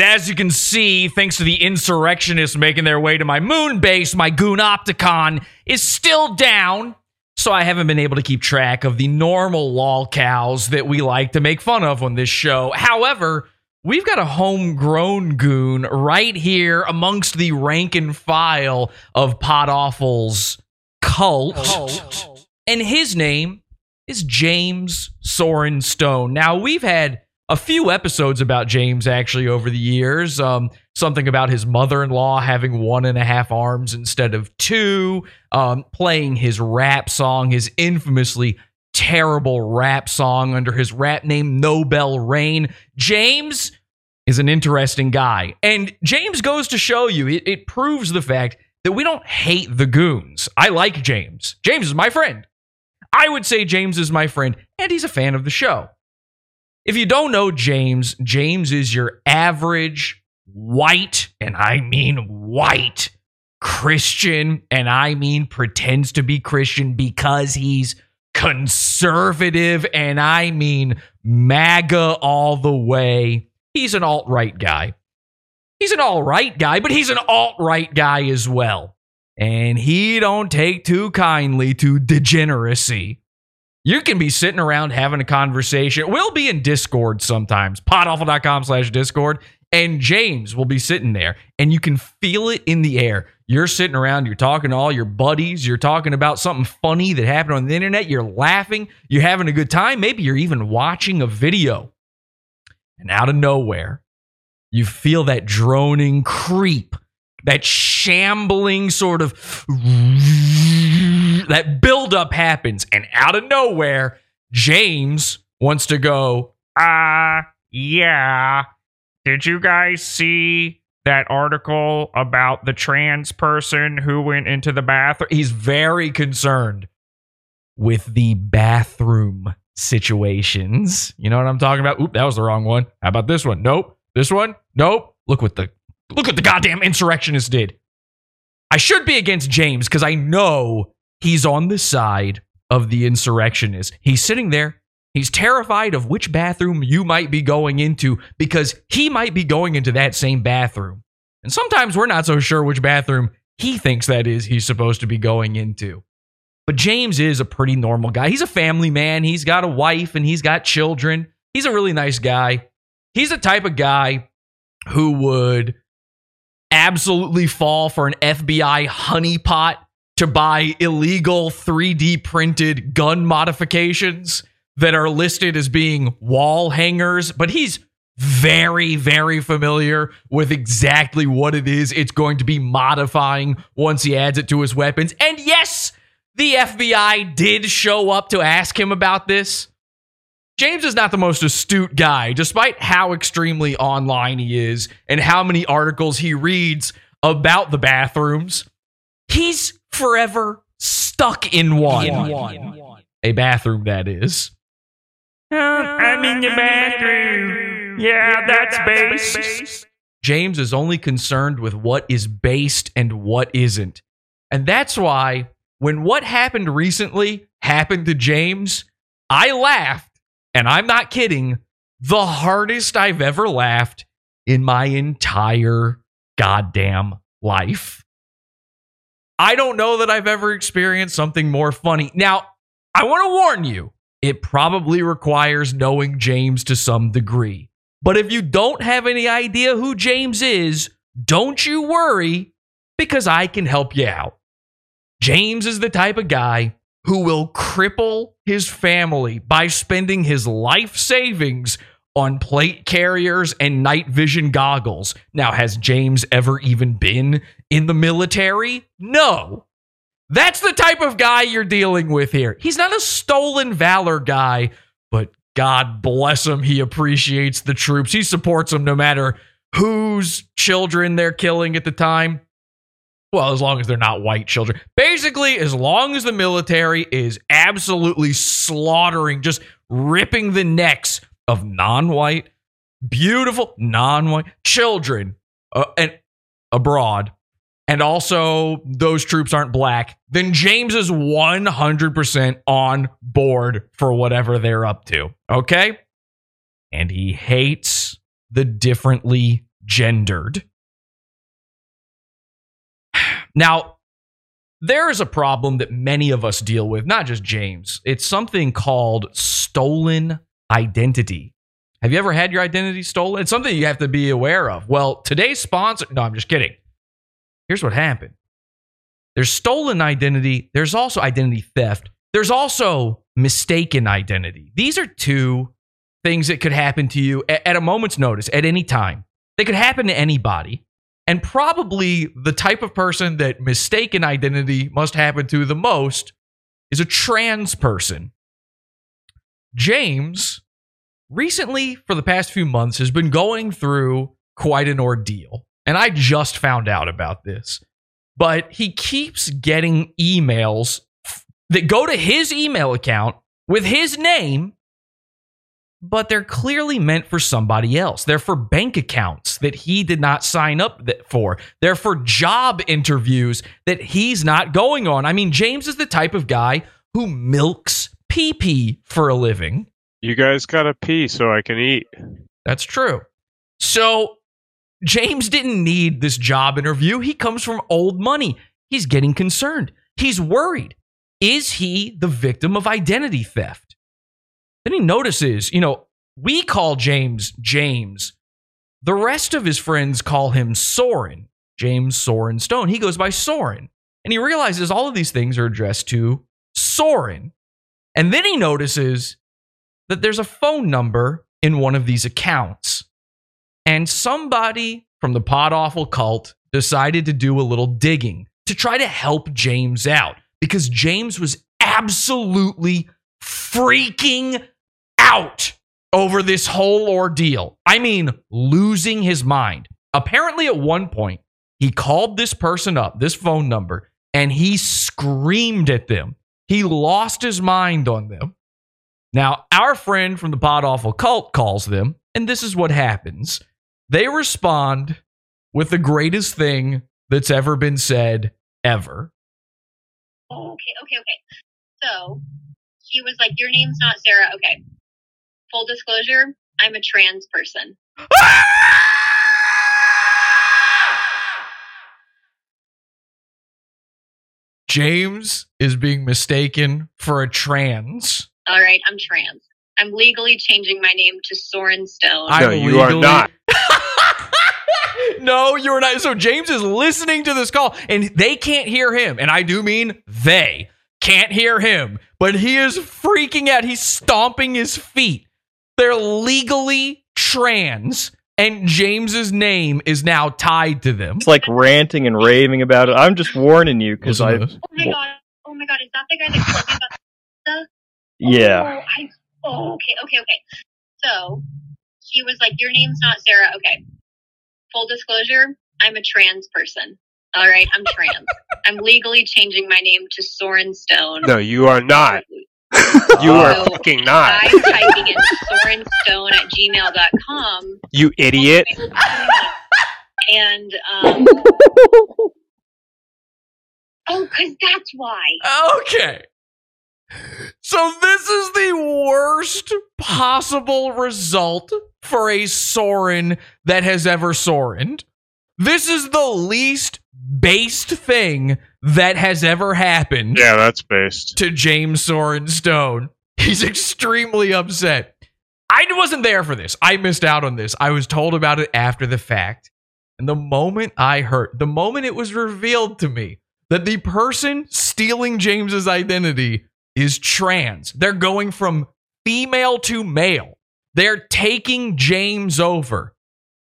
And as you can see, thanks to the insurrectionists making their way to my moon base, my goon Opticon is still down. So I haven't been able to keep track of the normal lol cows that we like to make fun of on this show. However, we've got a homegrown goon right here amongst the rank and file of Pod Awful's cult. cult. And his name is James Soren Stone. Now, we've had a few episodes about James actually over the years. Um, something about his mother in law having one and a half arms instead of two, um, playing his rap song, his infamously terrible rap song under his rap name, Nobel Rain. James is an interesting guy. And James goes to show you, it, it proves the fact that we don't hate the goons. I like James. James is my friend. I would say James is my friend, and he's a fan of the show. If you don't know James, James is your average white, and I mean white, Christian, and I mean pretends to be Christian because he's conservative, and I mean MAGA all the way. He's an alt right guy. He's an all right guy, but he's an alt right guy as well. And he don't take too kindly to degeneracy. You can be sitting around having a conversation. We'll be in Discord sometimes, podawful.com slash Discord, and James will be sitting there, and you can feel it in the air. You're sitting around, you're talking to all your buddies, you're talking about something funny that happened on the internet, you're laughing, you're having a good time, maybe you're even watching a video. And out of nowhere, you feel that droning creep, that shambling sort of that buildup happens, and out of nowhere, James wants to go, uh, yeah. Did you guys see that article about the trans person who went into the bathroom? He's very concerned with the bathroom situations. You know what I'm talking about? Oop, that was the wrong one. How about this one? Nope. This one? Nope. Look what the look what the goddamn insurrectionists did. I should be against James because I know he's on the side of the insurrectionists. He's sitting there. He's terrified of which bathroom you might be going into because he might be going into that same bathroom. And sometimes we're not so sure which bathroom he thinks that is he's supposed to be going into. But James is a pretty normal guy. He's a family man. He's got a wife and he's got children. He's a really nice guy. He's the type of guy who would absolutely fall for an FBI honeypot to buy illegal 3D printed gun modifications that are listed as being wall hangers, but he's very, very familiar with exactly what it is it's going to be modifying once he adds it to his weapons. And yes, the FBI did show up to ask him about this. James is not the most astute guy, despite how extremely online he is and how many articles he reads about the bathrooms. He's forever stuck in one. In one. A bathroom, that is. I'm in the bathroom. Yeah, that's based. James is only concerned with what is based and what isn't. And that's why when what happened recently happened to James, I laughed and I'm not kidding, the hardest I've ever laughed in my entire goddamn life. I don't know that I've ever experienced something more funny. Now, I want to warn you, it probably requires knowing James to some degree. But if you don't have any idea who James is, don't you worry because I can help you out. James is the type of guy who will cripple his family by spending his life savings on plate carriers and night vision goggles. Now, has James ever even been in the military? No. That's the type of guy you're dealing with here. He's not a stolen valor guy, but God bless him, he appreciates the troops. He supports them no matter whose children they're killing at the time. Well, as long as they're not white children. Basically, as long as the military is absolutely slaughtering, just ripping the necks of non white, beautiful non white children uh, and abroad, and also those troops aren't black, then James is 100% on board for whatever they're up to. Okay? And he hates the differently gendered. Now, there is a problem that many of us deal with, not just James. It's something called stolen identity. Have you ever had your identity stolen? It's something you have to be aware of. Well, today's sponsor, no, I'm just kidding. Here's what happened there's stolen identity, there's also identity theft, there's also mistaken identity. These are two things that could happen to you at, at a moment's notice at any time. They could happen to anybody. And probably the type of person that mistaken identity must happen to the most is a trans person. James, recently, for the past few months, has been going through quite an ordeal. And I just found out about this. But he keeps getting emails that go to his email account with his name but they're clearly meant for somebody else. They're for bank accounts that he did not sign up for. They're for job interviews that he's not going on. I mean, James is the type of guy who milks pee pee for a living. You guys gotta pee so I can eat. That's true. So, James didn't need this job interview. He comes from old money. He's getting concerned. He's worried. Is he the victim of identity theft? Then he notices, you know, we call James James. The rest of his friends call him Soren, James Soren Stone. He goes by Soren. And he realizes all of these things are addressed to Soren. And then he notices that there's a phone number in one of these accounts. And somebody from the Pod Awful cult decided to do a little digging to try to help James out because James was absolutely freaking out over this whole ordeal. I mean, losing his mind. Apparently, at one point, he called this person up, this phone number, and he screamed at them. He lost his mind on them. Now, our friend from the Pod Awful cult calls them, and this is what happens. They respond with the greatest thing that's ever been said ever. Oh, okay, okay, okay. So he was like, Your name's not Sarah. Okay full disclosure, I'm a trans person. James is being mistaken for a trans. All right, I'm trans. I'm legally changing my name to Soren Stone. No, I'm you are not. no, you're not. So James is listening to this call and they can't hear him. And I do mean they can't hear him, but he is freaking out. He's stomping his feet. They're legally trans, and James's name is now tied to them. It's like ranting and raving about it. I'm just warning you because I. to oh my god! Oh my god! Is that the guy that told me about the stuff? Yeah. Oh, I, oh, okay, okay, okay. So he was like, "Your name's not Sarah." Okay. Full disclosure: I'm a trans person. All right, I'm trans. I'm legally changing my name to Soren Stone. No, you are not. You are So, fucking not. I'm typing in sorenstone at gmail.com. You idiot. And, um, oh, because that's why. Okay. So this is the worst possible result for a Soren that has ever Sorened. This is the least based thing that has ever happened Yeah, that's based. to James Soren Stone. He's extremely upset. I wasn't there for this. I missed out on this. I was told about it after the fact. And the moment I heard, the moment it was revealed to me that the person stealing James's identity is trans, they're going from female to male. They're taking James over.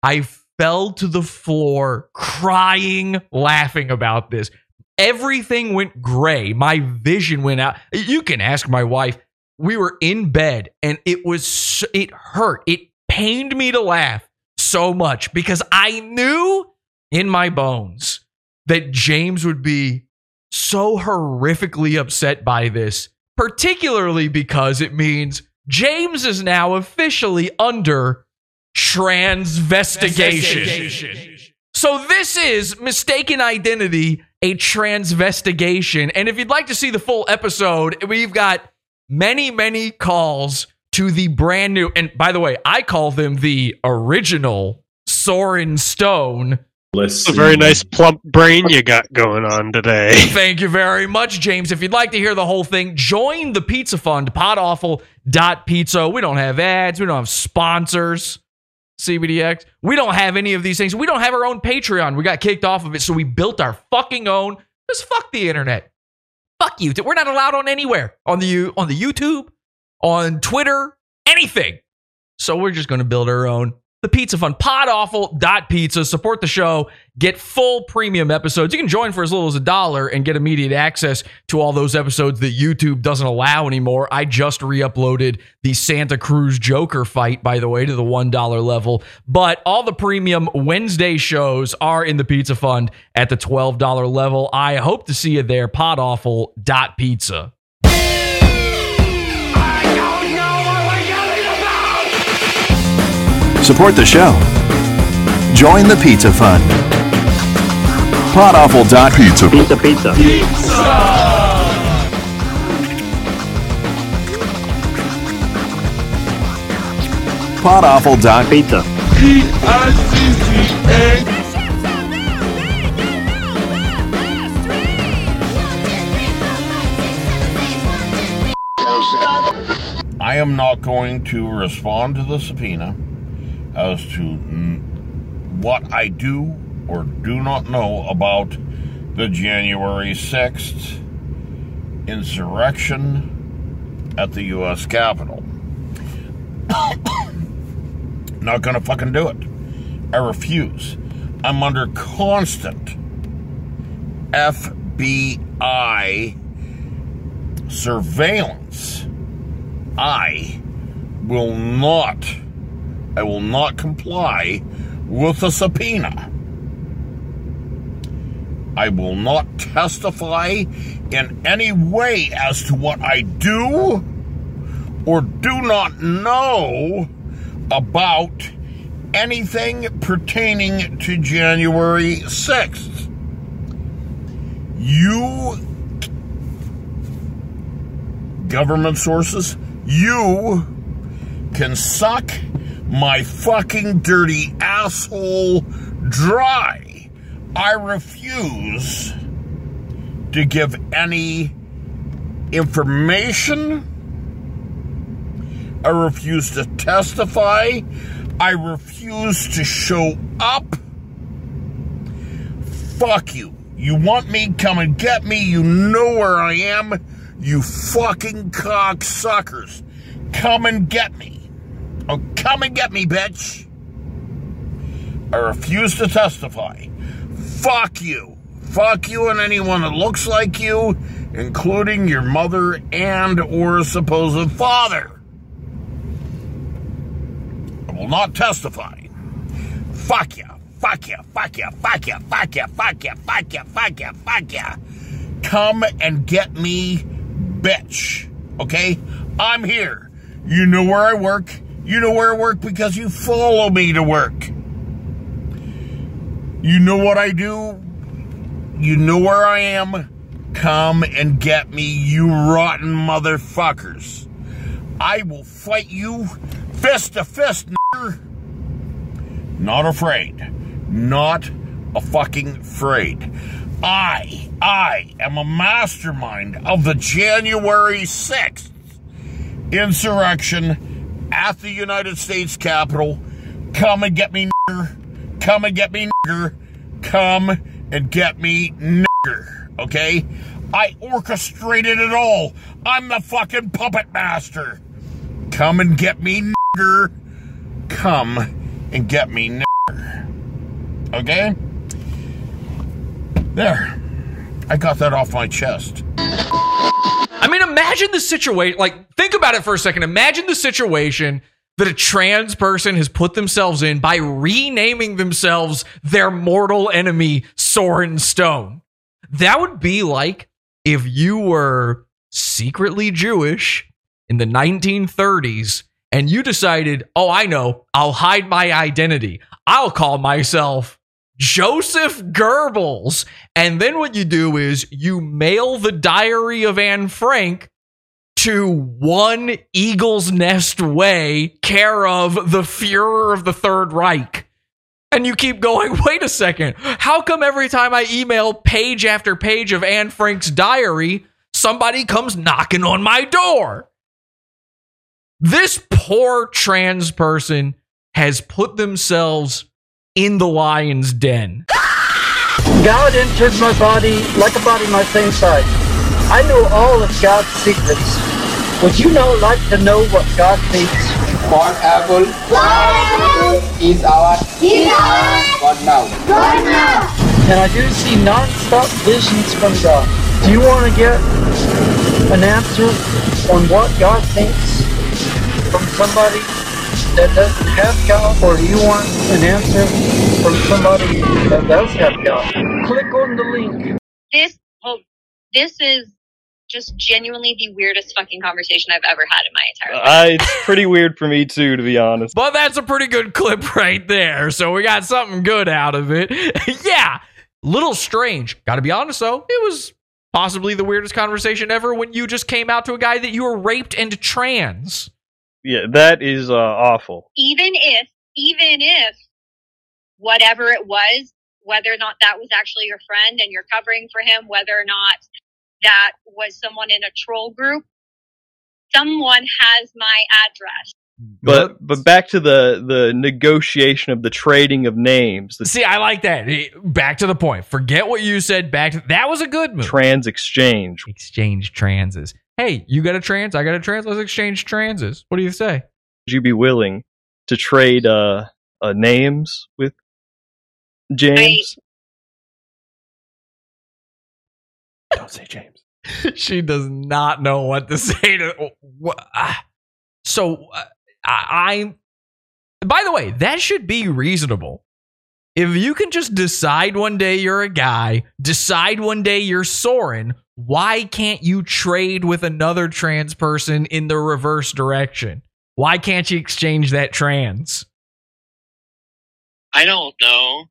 I fell to the floor crying, laughing about this. Everything went gray. My vision went out. You can ask my wife. We were in bed and it was, it hurt. It pained me to laugh so much because I knew in my bones that James would be so horrifically upset by this, particularly because it means James is now officially under transvestigation. So this is mistaken identity, a transvestigation. And if you'd like to see the full episode, we've got many, many calls to the brand new. And by the way, I call them the original Soren Stone. Let's It's a very nice plump brain you got going on today. Thank you very much, James. If you'd like to hear the whole thing, join the Pizza Fund, podawful.pizza. We don't have ads, we don't have sponsors. CBDX. We don't have any of these things. We don't have our own Patreon. We got kicked off of it, so we built our fucking own. Just fuck the internet. Fuck you. We're not allowed on anywhere. On the on the YouTube, on Twitter, anything. So we're just going to build our own. The Pizza Fund, podawful.pizza. Support the show. Get full premium episodes. You can join for as little as a dollar and get immediate access to all those episodes that YouTube doesn't allow anymore. I just re uploaded the Santa Cruz Joker fight, by the way, to the $1 level. But all the premium Wednesday shows are in the Pizza Fund at the $12 level. I hope to see you there. Podawful.pizza. Support the show. Join the Pizza Fund. Podawful.pizza. Pizza, pizza. Podawful.pizza. Pizza. I am not going to respond to the subpoena as to what I do or do not know about the January 6th insurrection at the U.S. Capitol. not gonna fucking do it. I refuse. I'm under constant FBI surveillance. I will not, I will not comply with a subpoena. I will not testify in any way as to what I do or do not know about anything pertaining to January 6th. You government sources, you can suck my fucking dirty asshole dry. I refuse to give any information. I refuse to testify. I refuse to show up. Fuck you. You want me? Come and get me. You know where I am. You fucking cocksuckers. Come and get me. Oh, come and get me, bitch. I refuse to testify. Fuck you. Fuck you and anyone that looks like you, including your mother and or supposed father. I will not testify. Fuck you. Fuck you. Fuck you. Fuck you. Fuck you. Fuck you. Fuck you. Fuck you. Fuck you. Come and get me, bitch. Okay? I'm here. You know where I work. You know where I work because you follow me to work. You know what I do. You know where I am. Come and get me, you rotten motherfuckers. I will fight you fist to fist. Not afraid. Not a fucking afraid. I, I am a mastermind of the January 6th insurrection at the United States Capitol. Come and get me, nigger. Come and get me, nigger. Come and get me, nigger. Okay? I orchestrated it all. I'm the fucking puppet master. Come and get me, nigger. Come and get me, nigger. Okay? There. I got that off my chest. I mean, imagine the situation. Like, think about it for a second. Imagine the situation that a trans person has put themselves in by renaming themselves their mortal enemy, Soren Stone. That would be like if you were secretly Jewish in the 1930s and you decided, oh, I know, I'll hide my identity. I'll call myself Joseph Goebbels. And then what you do is you mail the diary of Anne Frank to one Eagle's Nest Way, care of the Fuhrer of the Third Reich. And you keep going, wait a second. How come every time I email page after page of Anne Frank's diary, somebody comes knocking on my door? This poor trans person has put themselves in the lion's den. God entered my body like a body my same size. I know all of God's secrets. Would you now like to know what God thinks? One apple is our God now. And I do see non-stop visions from God. Do you want to get an answer on what God thinks from somebody that doesn't have God? Or do you want an answer from somebody that does have God? Click on the link. This oh, this is just genuinely the weirdest fucking conversation I've ever had in my entire life. I, it's pretty weird for me too, to be honest. But that's a pretty good clip right there. So we got something good out of it. yeah, little strange. Got to be honest though, it was possibly the weirdest conversation ever when you just came out to a guy that you were raped and trans. Yeah, that is uh, awful. even if even if whatever it was whether or not that was actually your friend and you're covering for him whether or not that was someone in a troll group someone has my address But but back to the the negotiation of the trading of names, the See, I like that. Back to the point. Forget what you said. Back to that was a good move. trans exchange. exchange transes. Hey, you got a trans, I got a trans. Let's exchange transes. What do you say? Would you be willing to trade uh, uh names with James? Don't say James. she does not know what to say to. What, ah. so uh, I, I. By the way, that should be reasonable. If you can just decide one day you're a guy, decide one day you're Soren, why can't you trade with another trans person in the reverse direction? Why can't you exchange that trans? I don't know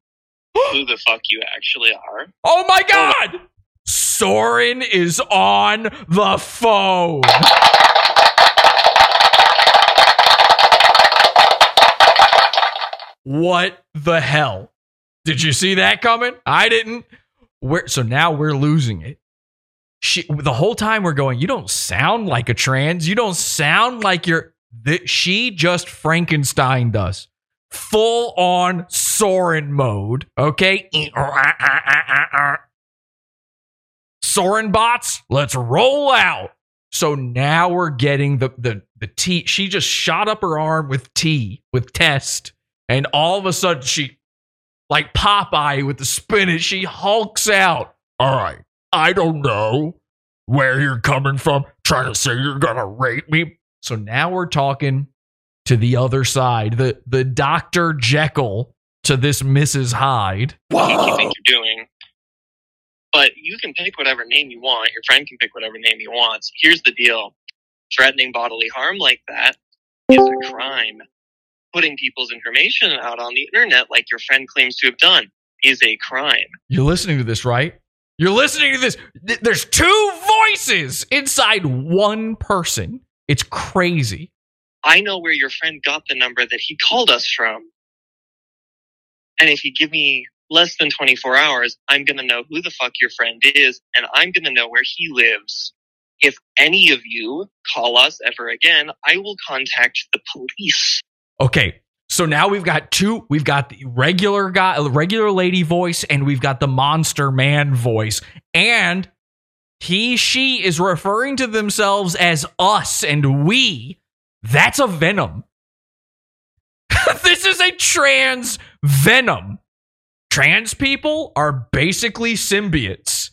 who the fuck you actually are. Oh my god! Soren is on the phone. what the hell? Did you see that coming? I didn't. We're, so now we're losing it. She, the whole time we're going, you don't sound like a trans. You don't sound like you're. She just Frankenstein does. Full on Soren mode. Okay. Soren bots, let's roll out. So now we're getting the the the T. She just shot up her arm with T with test, and all of a sudden she, like Popeye with the spinach, she hulks out. All right, I don't know where you're coming from, trying to say you're gonna rape me. So now we're talking to the other side, the the Doctor Jekyll to this Mrs. Hyde. What you think you're doing. But you can pick whatever name you want. Your friend can pick whatever name he wants. Here's the deal. Threatening bodily harm like that is a crime. Putting people's information out on the internet like your friend claims to have done is a crime. You're listening to this, right? You're listening to this. There's two voices inside one person. It's crazy. I know where your friend got the number that he called us from. And if you give me less than 24 hours, I'm going to know who the fuck your friend is and I'm going to know where he lives. If any of you call us ever again, I will contact the police. Okay, so now we've got two. We've got the regular guy, regular lady voice, and we've got the monster man voice. And he, she is referring to themselves as us and we. That's a venom. this is a trans venom. Trans people are basically symbiotes.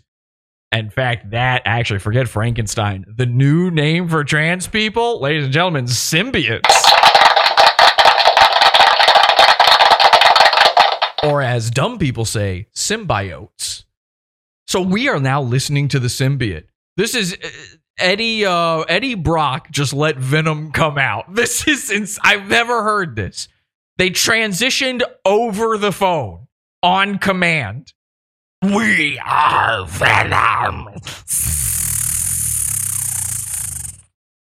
In fact, that actually, forget Frankenstein. The new name for trans people, ladies and gentlemen, symbiotes. or as dumb people say, symbiotes. So we are now listening to the symbiote. This is uh, Eddie uh, Eddie Brock just let Venom come out. This is ins- I've never heard this. They transitioned over the phone on command. We are Venom.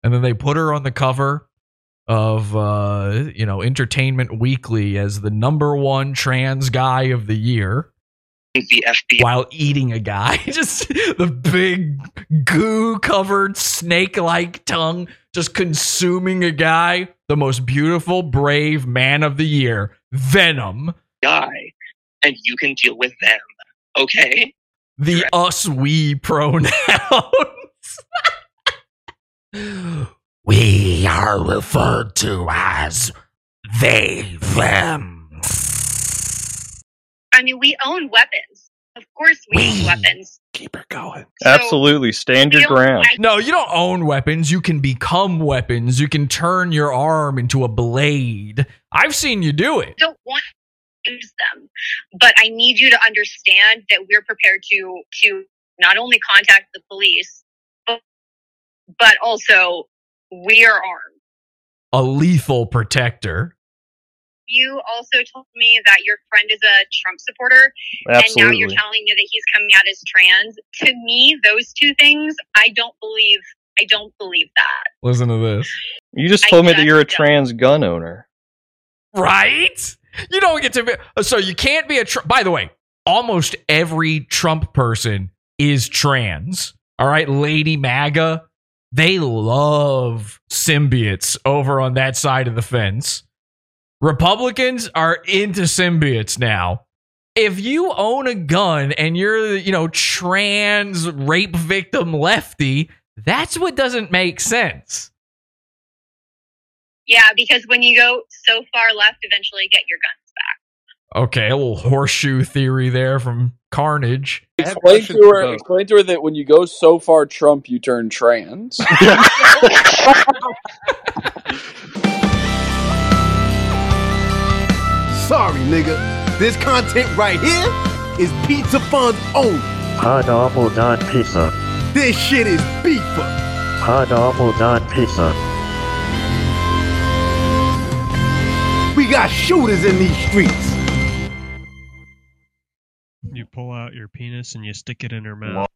And then they put her on the cover of uh, you know Entertainment Weekly as the number one trans guy of the year The FBI. while eating a guy. Just the big goo covered snake like tongue just consuming a guy. The most beautiful, brave man of the year, Venom. guy, and you can deal with them. Okay? The us we pronouns. we are referred to as they, them. I mean, we own weapons. Of course, we own weapons. Keep it going. Absolutely, stand your ground. like- No, you don't own weapons. You can become weapons. You can turn your arm into a blade. I've seen you do it. don't want to use them, but I need you to understand that we're prepared to to not only contact the police, but, but also we are armed. A lethal protector. You also told me that your friend is a Trump supporter, and now you're telling me that he's coming out as trans. To me, those two things, I don't believe. I don't believe that. Listen to this. You just I told me that you're a don't. trans gun owner. Right? You don't get to be. So you can't be a. Tr- By the way, almost every Trump person is trans. All right, Lady MAGA. They love symbiotes over on that side of the fence. Republicans are into symbiotes now. If you own a gun and you're, you know, trans rape victim lefty, that's what doesn't make sense. Yeah, because when you go so far left, eventually get your guns back. Okay, a little horseshoe theory there from Carnage. Explain to her. Explain to her that when you go so far Trump, you turn trans. Sorry, nigga. This content right here is Pizza Fund's own. Pineapple dot pizza. This shit is beefer. Pineapple dot pizza. We got shooters in these streets. You pull out your penis and you stick it in her mouth.